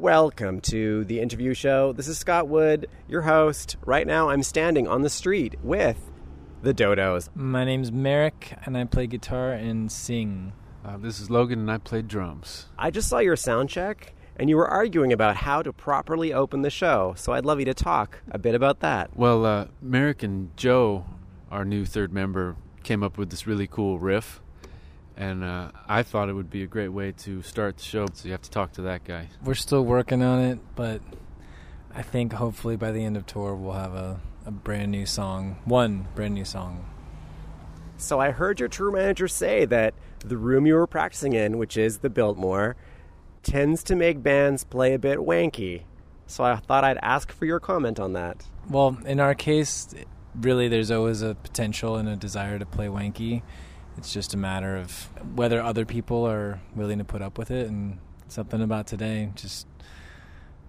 Welcome to the interview show. This is Scott Wood, your host. Right now, I'm standing on the street with the Dodos. My name's Meric, and I play guitar and sing. Uh, this is Logan, and I play drums. I just saw your sound check, and you were arguing about how to properly open the show. So I'd love you to talk a bit about that. Well, uh, Meric and Joe, our new third member, came up with this really cool riff. And uh, I thought it would be a great way to start the show. So you have to talk to that guy. We're still working on it, but I think hopefully by the end of tour we'll have a, a brand new song. One brand new song. So I heard your tour manager say that the room you were practicing in, which is the Biltmore, tends to make bands play a bit wanky. So I thought I'd ask for your comment on that. Well, in our case, really there's always a potential and a desire to play wanky. It's just a matter of whether other people are willing to put up with it, and something about today just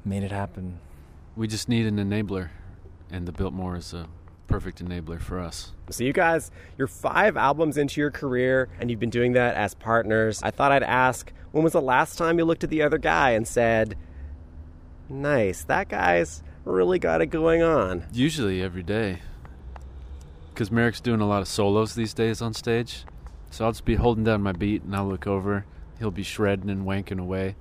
made it happen. We just need an enabler, and the Biltmore is a perfect enabler for us. So, you guys, you're five albums into your career, and you've been doing that as partners. I thought I'd ask when was the last time you looked at the other guy and said, Nice, that guy's really got it going on? Usually every day. Because Meric's doing a lot of solos these days on stage. So I'll just be holding down my beat and I'll look over. He'll be shredding and wanking away.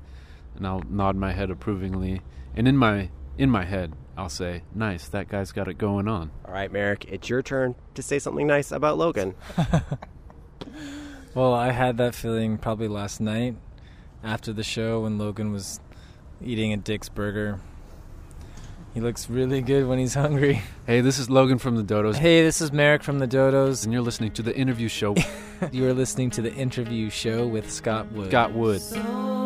And I'll nod my head approvingly. And in my in my head, I'll say, Nice, that guy's got it going on. All right, Meric, it's your turn to say something nice about Logan. well, I had that feeling probably last night after the show when Logan was eating a Dick's burger. He looks really good when he's hungry. Hey, this is Logan from the Dodos. Hey, this is Meric from the Dodos. And you're listening to the interview show. you are listening to the interview show with Scott Wood. Scott Wood. So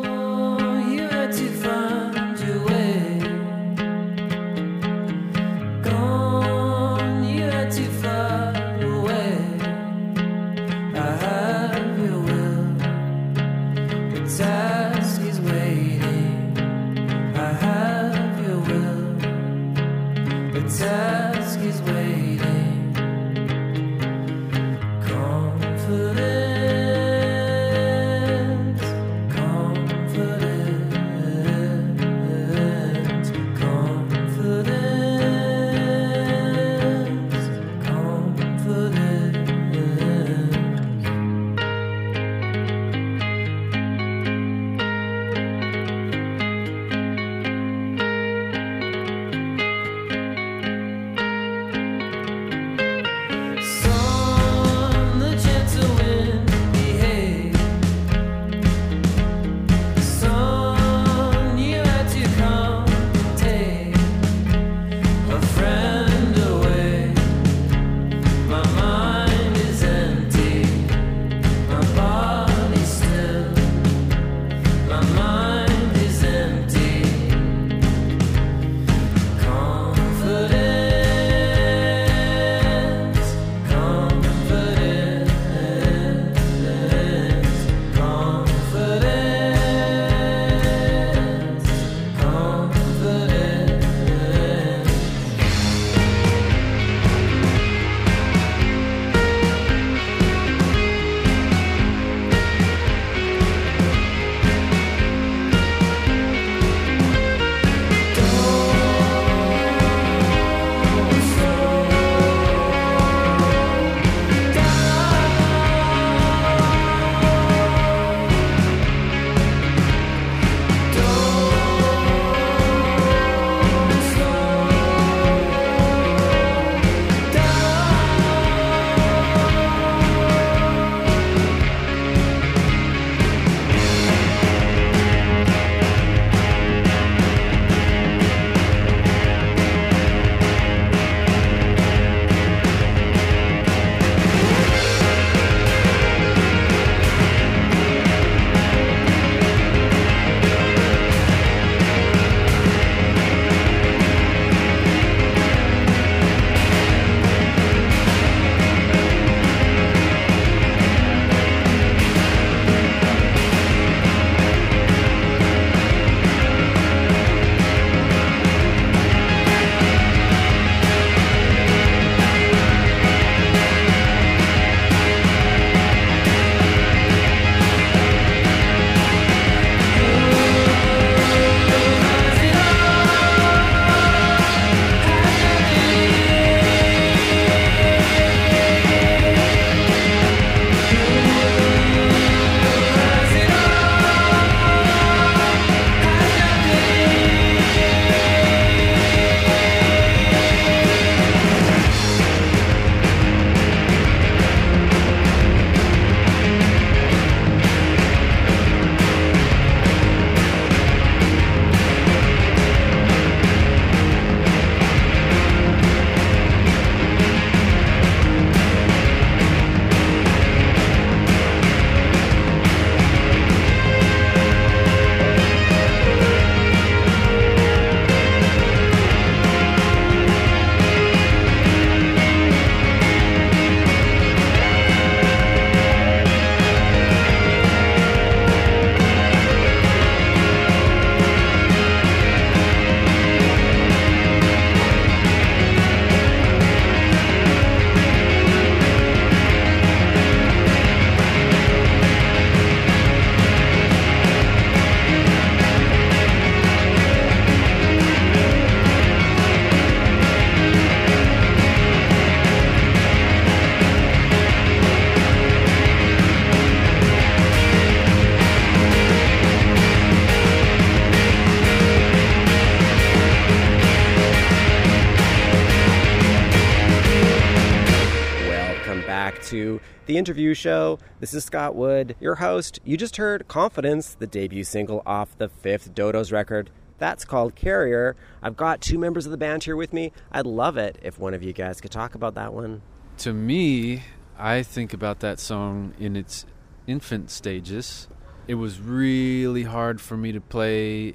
The Interview Show. This is Scott Wood, your host. You just heard Confidence, the debut single off the fifth Dodos record. That's called Carrier. I've got two members of the band here with me. I'd love it if one of you guys could talk about that one. To me, I think about that song in its infant stages. It was really hard for me to play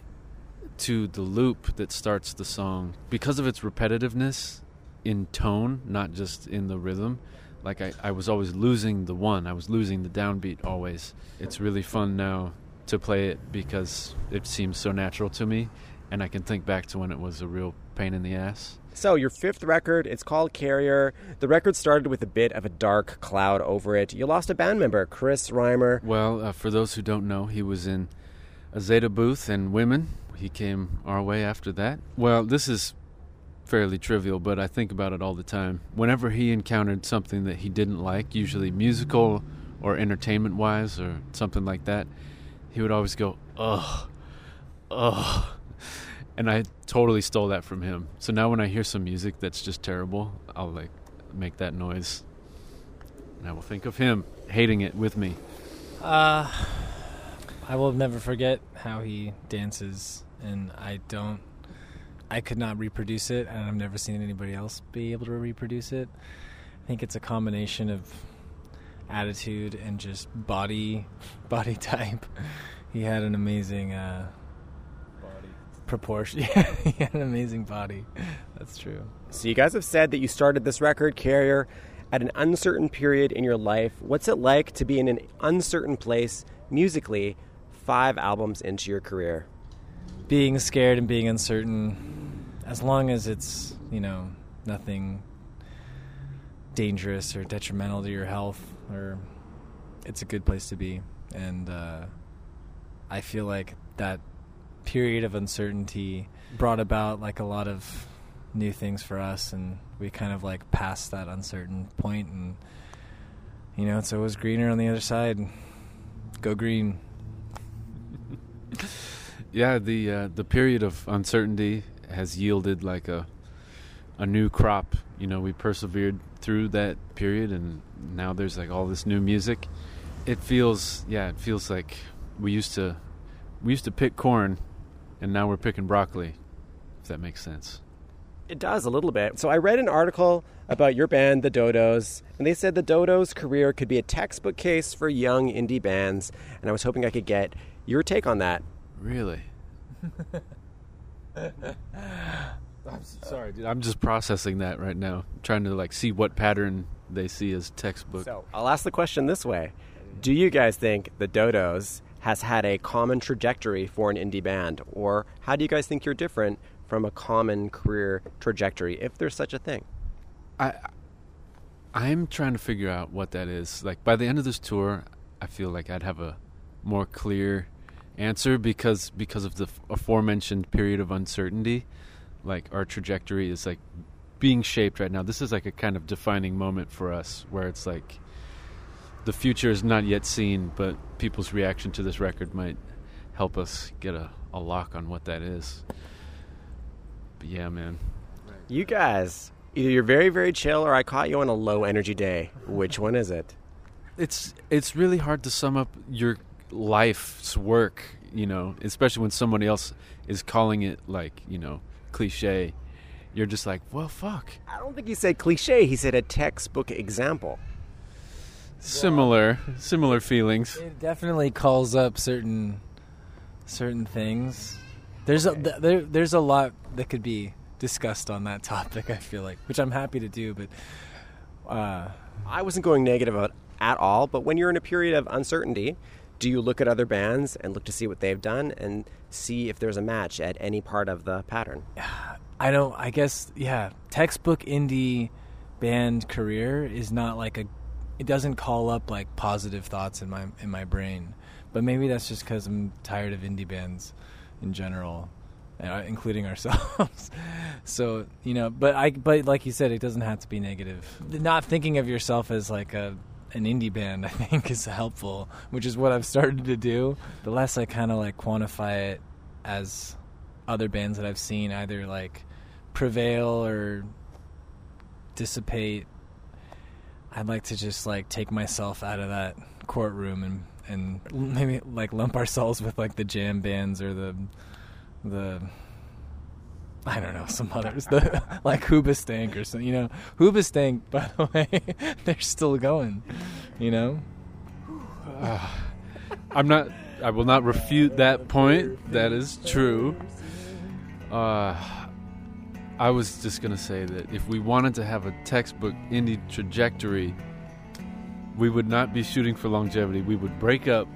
to the loop that starts the song because of its repetitiveness in tone, not just in the rhythm. Like I, I was always losing the one, I was losing the downbeat always. It's really fun now to play it because it seems so natural to me and I can think back to when it was a real pain in the ass. So, your fifth record, it's called Carrier. The record started with a bit of a dark cloud over it. You lost a band member, Chris Reimer. Well, uh, for those who don't know, he was in Azeda Booth and Women. He came our way after that. Well, this is fairly trivial, but I think about it all the time. Whenever he encountered something that he didn't like, usually musical or entertainment wise or something like that, he would always go, ugh, ugh. And I totally stole that from him. So now when I hear some music that's just terrible, I'll like make that noise. And I will think of him hating it with me. Uh, I will never forget how he dances, and I don't. I could not reproduce it, and I've never seen anybody else be able to reproduce it. I think it's a combination of attitude and just body, body type. He had an amazing uh, body proportion. Yeah, he had an amazing body. That's true. So, you guys have said that you started this record, Carrier, at an uncertain period in your life. What's it like to be in an uncertain place musically five albums into your career? Being scared and being uncertain, as long as it's, you know, nothing dangerous or detrimental to your health, or it's a good place to be. And uh, I feel like that period of uncertainty brought about like a lot of new things for us, and we kind of like passed that uncertain point, and you know, it's always greener on the other side. Go green. Yeah, the uh, the period of uncertainty has yielded like a a new crop. You know, we persevered through that period, and now there's like all this new music. It feels, yeah, it feels like we used to we used to pick corn, and now we're picking broccoli. If that makes sense. It does a little bit. So I read an article about your band, the Dodos, and they said the Dodos' career could be a textbook case for young indie bands, and I was hoping I could get your take on that. Really? I'm sorry, dude. I'm just processing that right now, trying to like see what pattern they see as textbook. So I'll ask the question this way Do you guys think the Dodos has had a common trajectory for an indie band, or how do you guys think you're different from a common career trajectory, if there's such a thing? I I'm trying to figure out what that is. Like by the end of this tour, I feel like I'd have a more clear answer because because of the aforementioned period of uncertainty. Like our trajectory is like being shaped right now. This is like a kind of defining moment for us where it's like the future is not yet seen, but people's reaction to this record might help us get a, a lock on what that is. But yeah, man. You guys, either you're very, very chill or I caught you on a low energy day. Which one is it? it's it's really hard to sum up your life's work, you know, especially when somebody else is calling it like, you know, cliche. You're just like, well, fuck. I don't think he said cliche, he said a textbook example. Similar, similar feelings. It definitely calls up certain certain things. There's a there, there's a lot that could be discussed on that topic. I feel like, which I'm happy to do, but uh, I wasn't going negative about at all, but when you're in a period of uncertainty, do you look at other bands and look to see what they've done and see if there's a match at any part of the pattern? I don't. I guess yeah. Textbook indie band career is not like a. It doesn't call up like positive thoughts in my in my brain, but maybe that's just because I'm tired of indie bands in general, uh, including ourselves. so you know, but I but like you said, it doesn't have to be negative. Not thinking of yourself as like a an indie band, I think, is helpful, which is what I've started to do. The less I kind of like quantify it as other bands that I've seen either like prevail or dissipate, I'd like to just like take myself out of that courtroom and and maybe like lump ourselves with like the jam bands or the the I don't know some others, the, like Hoobastank or something. You know, Hoobastank, by the way, they're still going. You know, uh, I'm not. I will not refute that point. That is true. Uh, I was just gonna say that if we wanted to have a textbook indie trajectory, we would not be shooting for longevity. We would break up,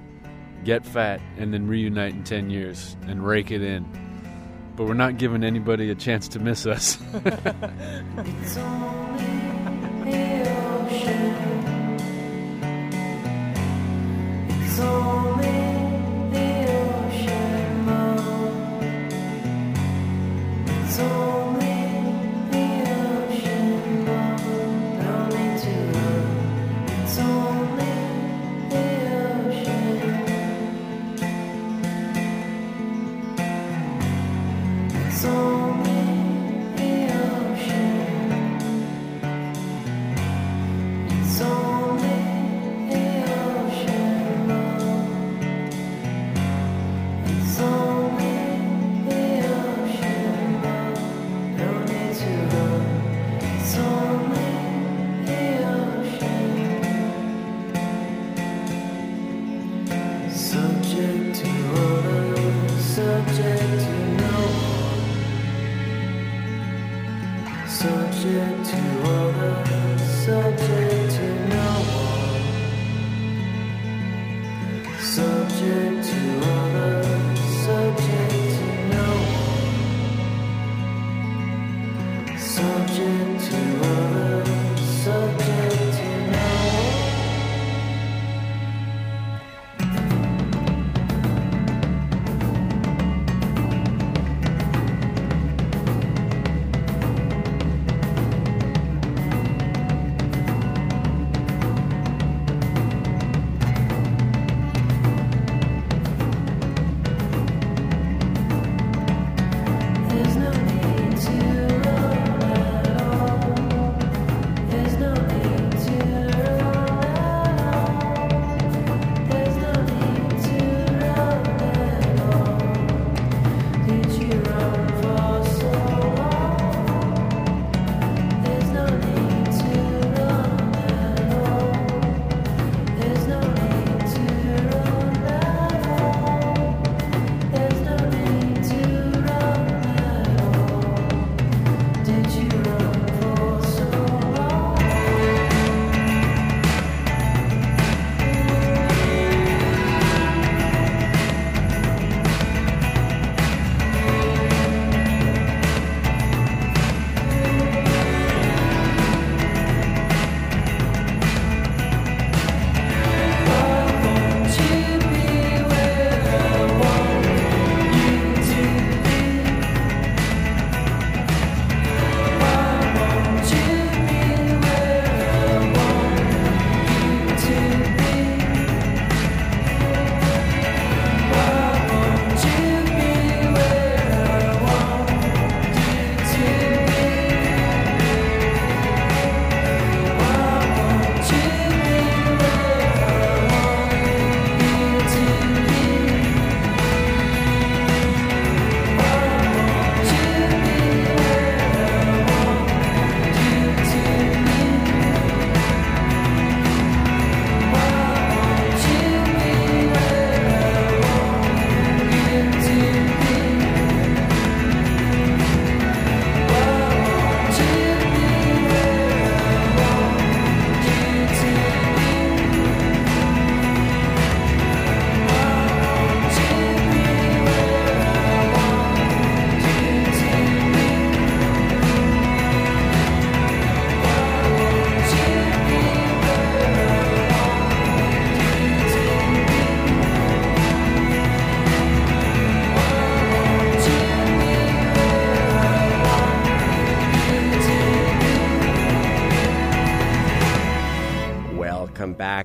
get fat, and then reunite in ten years and rake it in but we're not giving anybody a chance to miss us.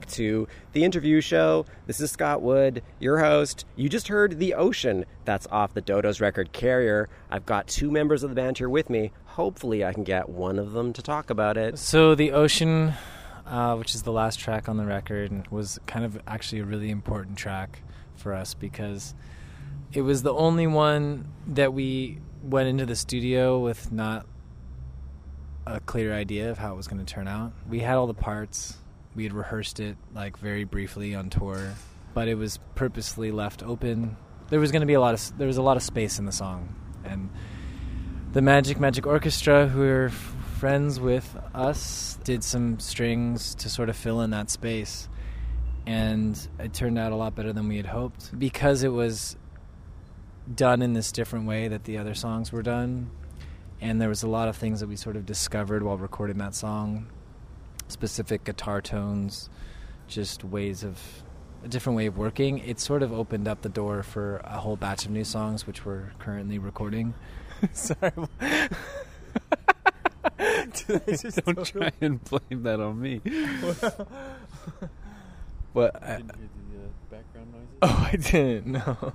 to the interview show. This is Scott Wood, your host. You just heard The Ocean. That's off the Dodo's record Carrier. I've got two members of the band here with me. Hopefully, I can get one of them to talk about it. So, The Ocean, uh, which is the last track on the record, was kind of actually a really important track for us because it was the only one that we went into the studio with not a clear idea of how it was going to turn out. We had all the parts, we had rehearsed it like very briefly on tour, but it was purposely left open. There was going to be a lot of there was a lot of space in the song, and the Magik*Magik Orchestra, who are friends with us, did some strings to sort of fill in that space, and it turned out a lot better than we had hoped because it was done in this different way that the other songs were done and there was a lot of things that we sort of discovered while recording that song specific guitar tones just ways of a different way of working. It sort of opened up the door for a whole batch of new songs which we're currently recording. Sorry. Don't try and blame that on me. but I, background noises? oh i didn't. Know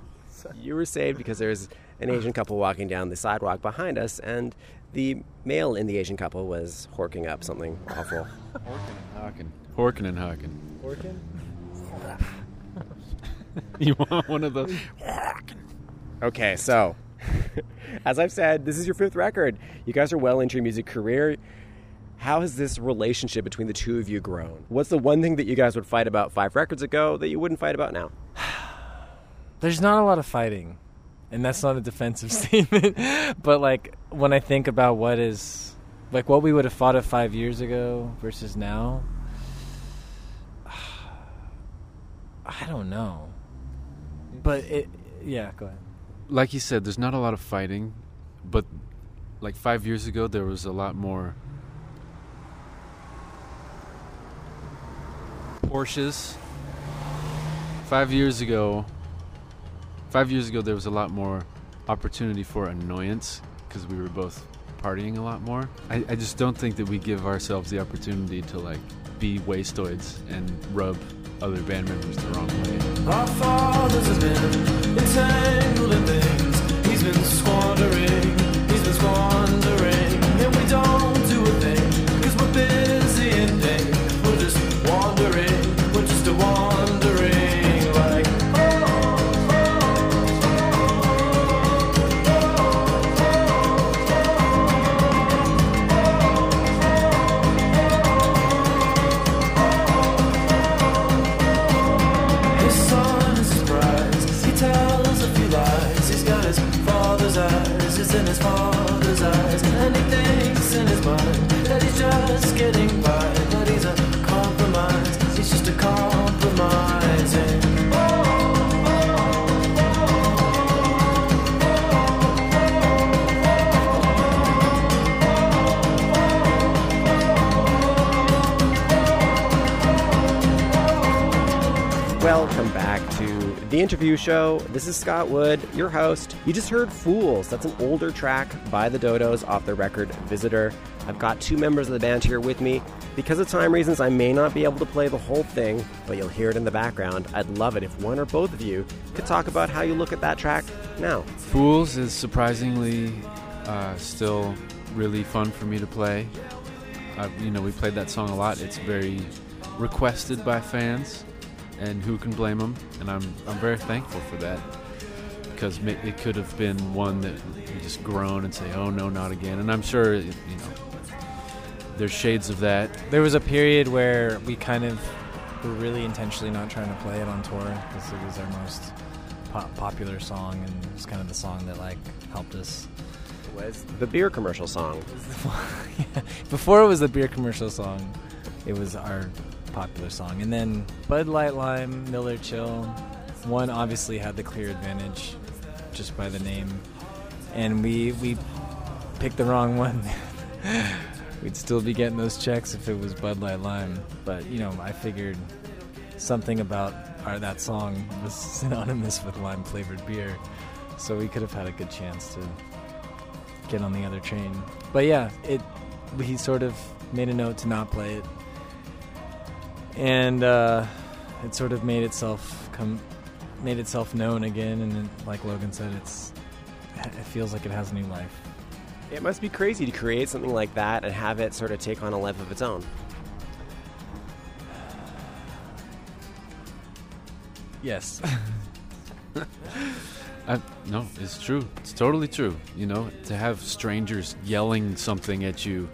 You were saved because there's an Asian couple walking down the sidewalk behind us, and the male in the Asian couple was horking up something awful. Horking and hawking. Horkin and Hawking. Horking? You want one of those? Okay, so as I've said, this is your fifth record. You guys are well into your music career. How has this relationship between the two of you grown? What's the one thing that you guys would fight about five records ago that you wouldn't fight about now? there's not a lot of fighting and that's not a defensive statement but like when i think about what is like what we would have fought it five years ago versus now i don't know but it yeah go ahead Like you said, there's not a lot of fighting, but like five years ago, there was a lot more Porsches. Five years ago, five years ago, there was a lot more opportunity for annoyance because we were both partying a lot more. I, I just don't think that we give ourselves the opportunity to like be wastoids and rub other band members the wrong way. Our fathers have been entangled in things. He's been squandering, he's been squandering, the show. This is Scott Wood, your host. You just heard Fools. That's an older track by the Dodos off their record Visiter. I've got two members of the band here with me. Because of time reasons, I may not be able to play the whole thing, but you'll hear it in the background. I'd love it if one or both of you could talk about how you look at that track now. Fools is surprisingly uh, still really fun for me to play. Uh, you know, we played that song a lot. It's very requested by fans, and who can blame them? And I'm I'm very thankful for that because it could have been one that we just groan and say, "Oh no, not again." And I'm sure you know there's shades of that. there was a period where we kind of were really intentionally not trying to play it on tour because it was our most po- popular song and it was kind of the song that like helped us Was the beer commercial song. Yeah. Before it was the beer commercial song, it was our popular song. And then Bud Light Lime, Miller Chill, one obviously had the clear advantage just by the name. And we we picked the wrong one. We'd still be getting those checks if it was Bud Light Lime. But, you know, I figured something about our, that song was synonymous with lime flavored beer. So we could have had a good chance to get on the other train. But yeah, it he sort of made a note to not play it, and uh, it sort of made itself come made itself known again and like logan said it's it feels like it has a new life. It must be crazy to create something like that and have it sort of take on a life of its own. Yes. I, no it's true. It's totally true. You know to have strangers yelling something at you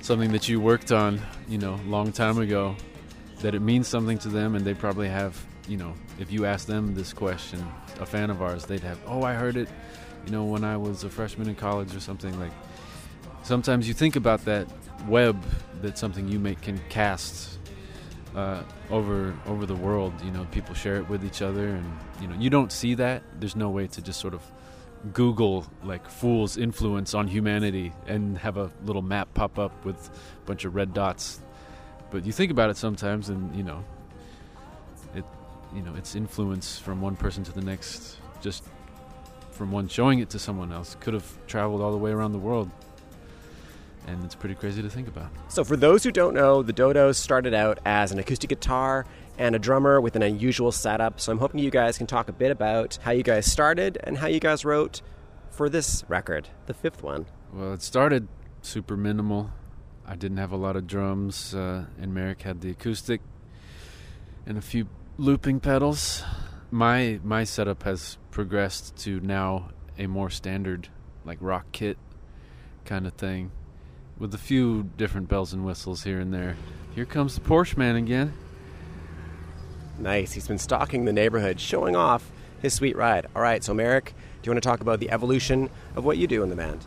something that you worked on you know long time ago that it means something to them, and they probably have, you know, if you ask them this question, a fan of ours, they'd have, oh, I heard it, you know, when I was a freshman in college or something. Like, sometimes you think about that web that something you make can cast uh, over over the world. You know, people share it with each other, and you know, you don't see that. There's no way to just sort of Google like fool's influence on humanity and have a little map pop up with a bunch of red dots. But you think about it sometimes, and you know, it you know, its influence from one person to the next, just from one showing it to someone else, could have traveled all the way around the world. And it's pretty crazy to think about. So, for those who don't know, the Dodos started out as an acoustic guitar and a drummer with an unusual setup. So, I'm hoping you guys can talk a bit about how you guys started and how you guys wrote for this record, the fifth one. Well, it started super minimal. I didn't have a lot of drums, uh, and Meric had the acoustic and a few looping pedals. My my setup has progressed to now a more standard, like rock kit kind of thing, with a few different bells and whistles here and there. Here comes the Porsche man again. Nice. He's been stalking the neighborhood, showing off his sweet ride. All right, so Meric, do you want to talk about the evolution of what you do in the band?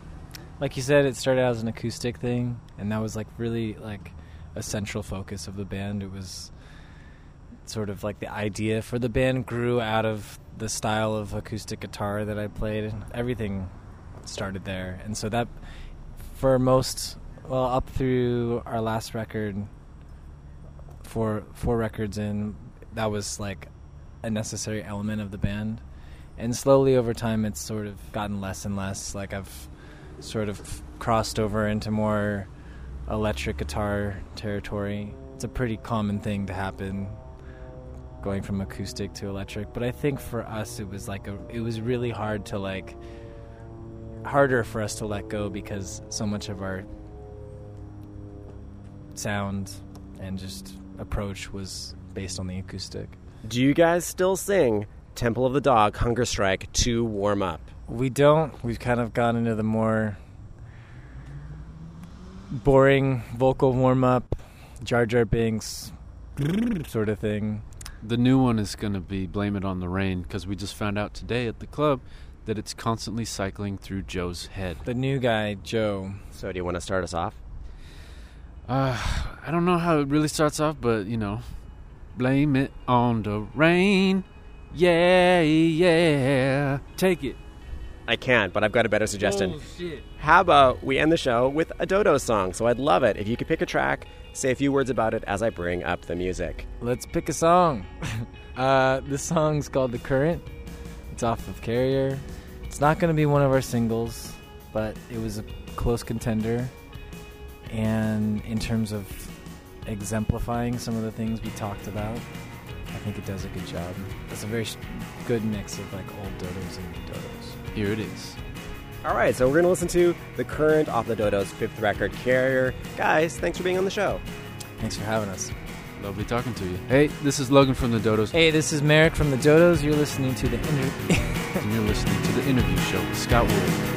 Like you said, it started out as an acoustic thing, and that was like really like a central focus of the band. It was sort of like the idea for the band grew out of the style of acoustic guitar that I played. And everything started there, and so that for most, well, up through our last record, four four records in, that was like a necessary element of the band. And slowly over time, it's sort of gotten less and less. Like I've sort of crossed over into more electric guitar territory. It's a pretty common thing to happen going from acoustic to electric, but I think for us it was like a it was really hard to like harder for us to let go because so much of our sound and just approach was based on the acoustic. Do you guys still sing Temple of the Dog Hunger Strike to warm up? We don't. We've kind of gone into the more boring vocal warm up, Jar Jar Binks sort of thing. The new one is going to be Blame It on the Rain because we just found out today at the club that it's constantly cycling through Joe's head. The new guy, Joe. So, do you want to start us off? Uh, I don't know how it really starts off, but you know, blame it on the rain. Yeah, yeah. Take it. I can't, but I've got a better suggestion. Oh, shit. How about we end the show with a Dodo song? So, I'd love it if you could pick a track, say a few words about it as I bring up the music. Let's pick a song. uh, this song's called The Current. It's off of Carrier. It's not going to be one of our singles, but it was a close contender. And in terms of exemplifying some of the things we talked about, I think it does a good job. It's a very good mix of like old dodos and new dodos. Here it is. All right, so we're going to listen to the current Off the Dodo's fifth record, Carrier. Guys, thanks for being on the show. Thanks for having us. Lovely talking to you. Hey, this is Logan from the Dodos. Hey, this is Meric from the Dodos. You're listening to the interview. and you're listening to the interview show with Scott Wood.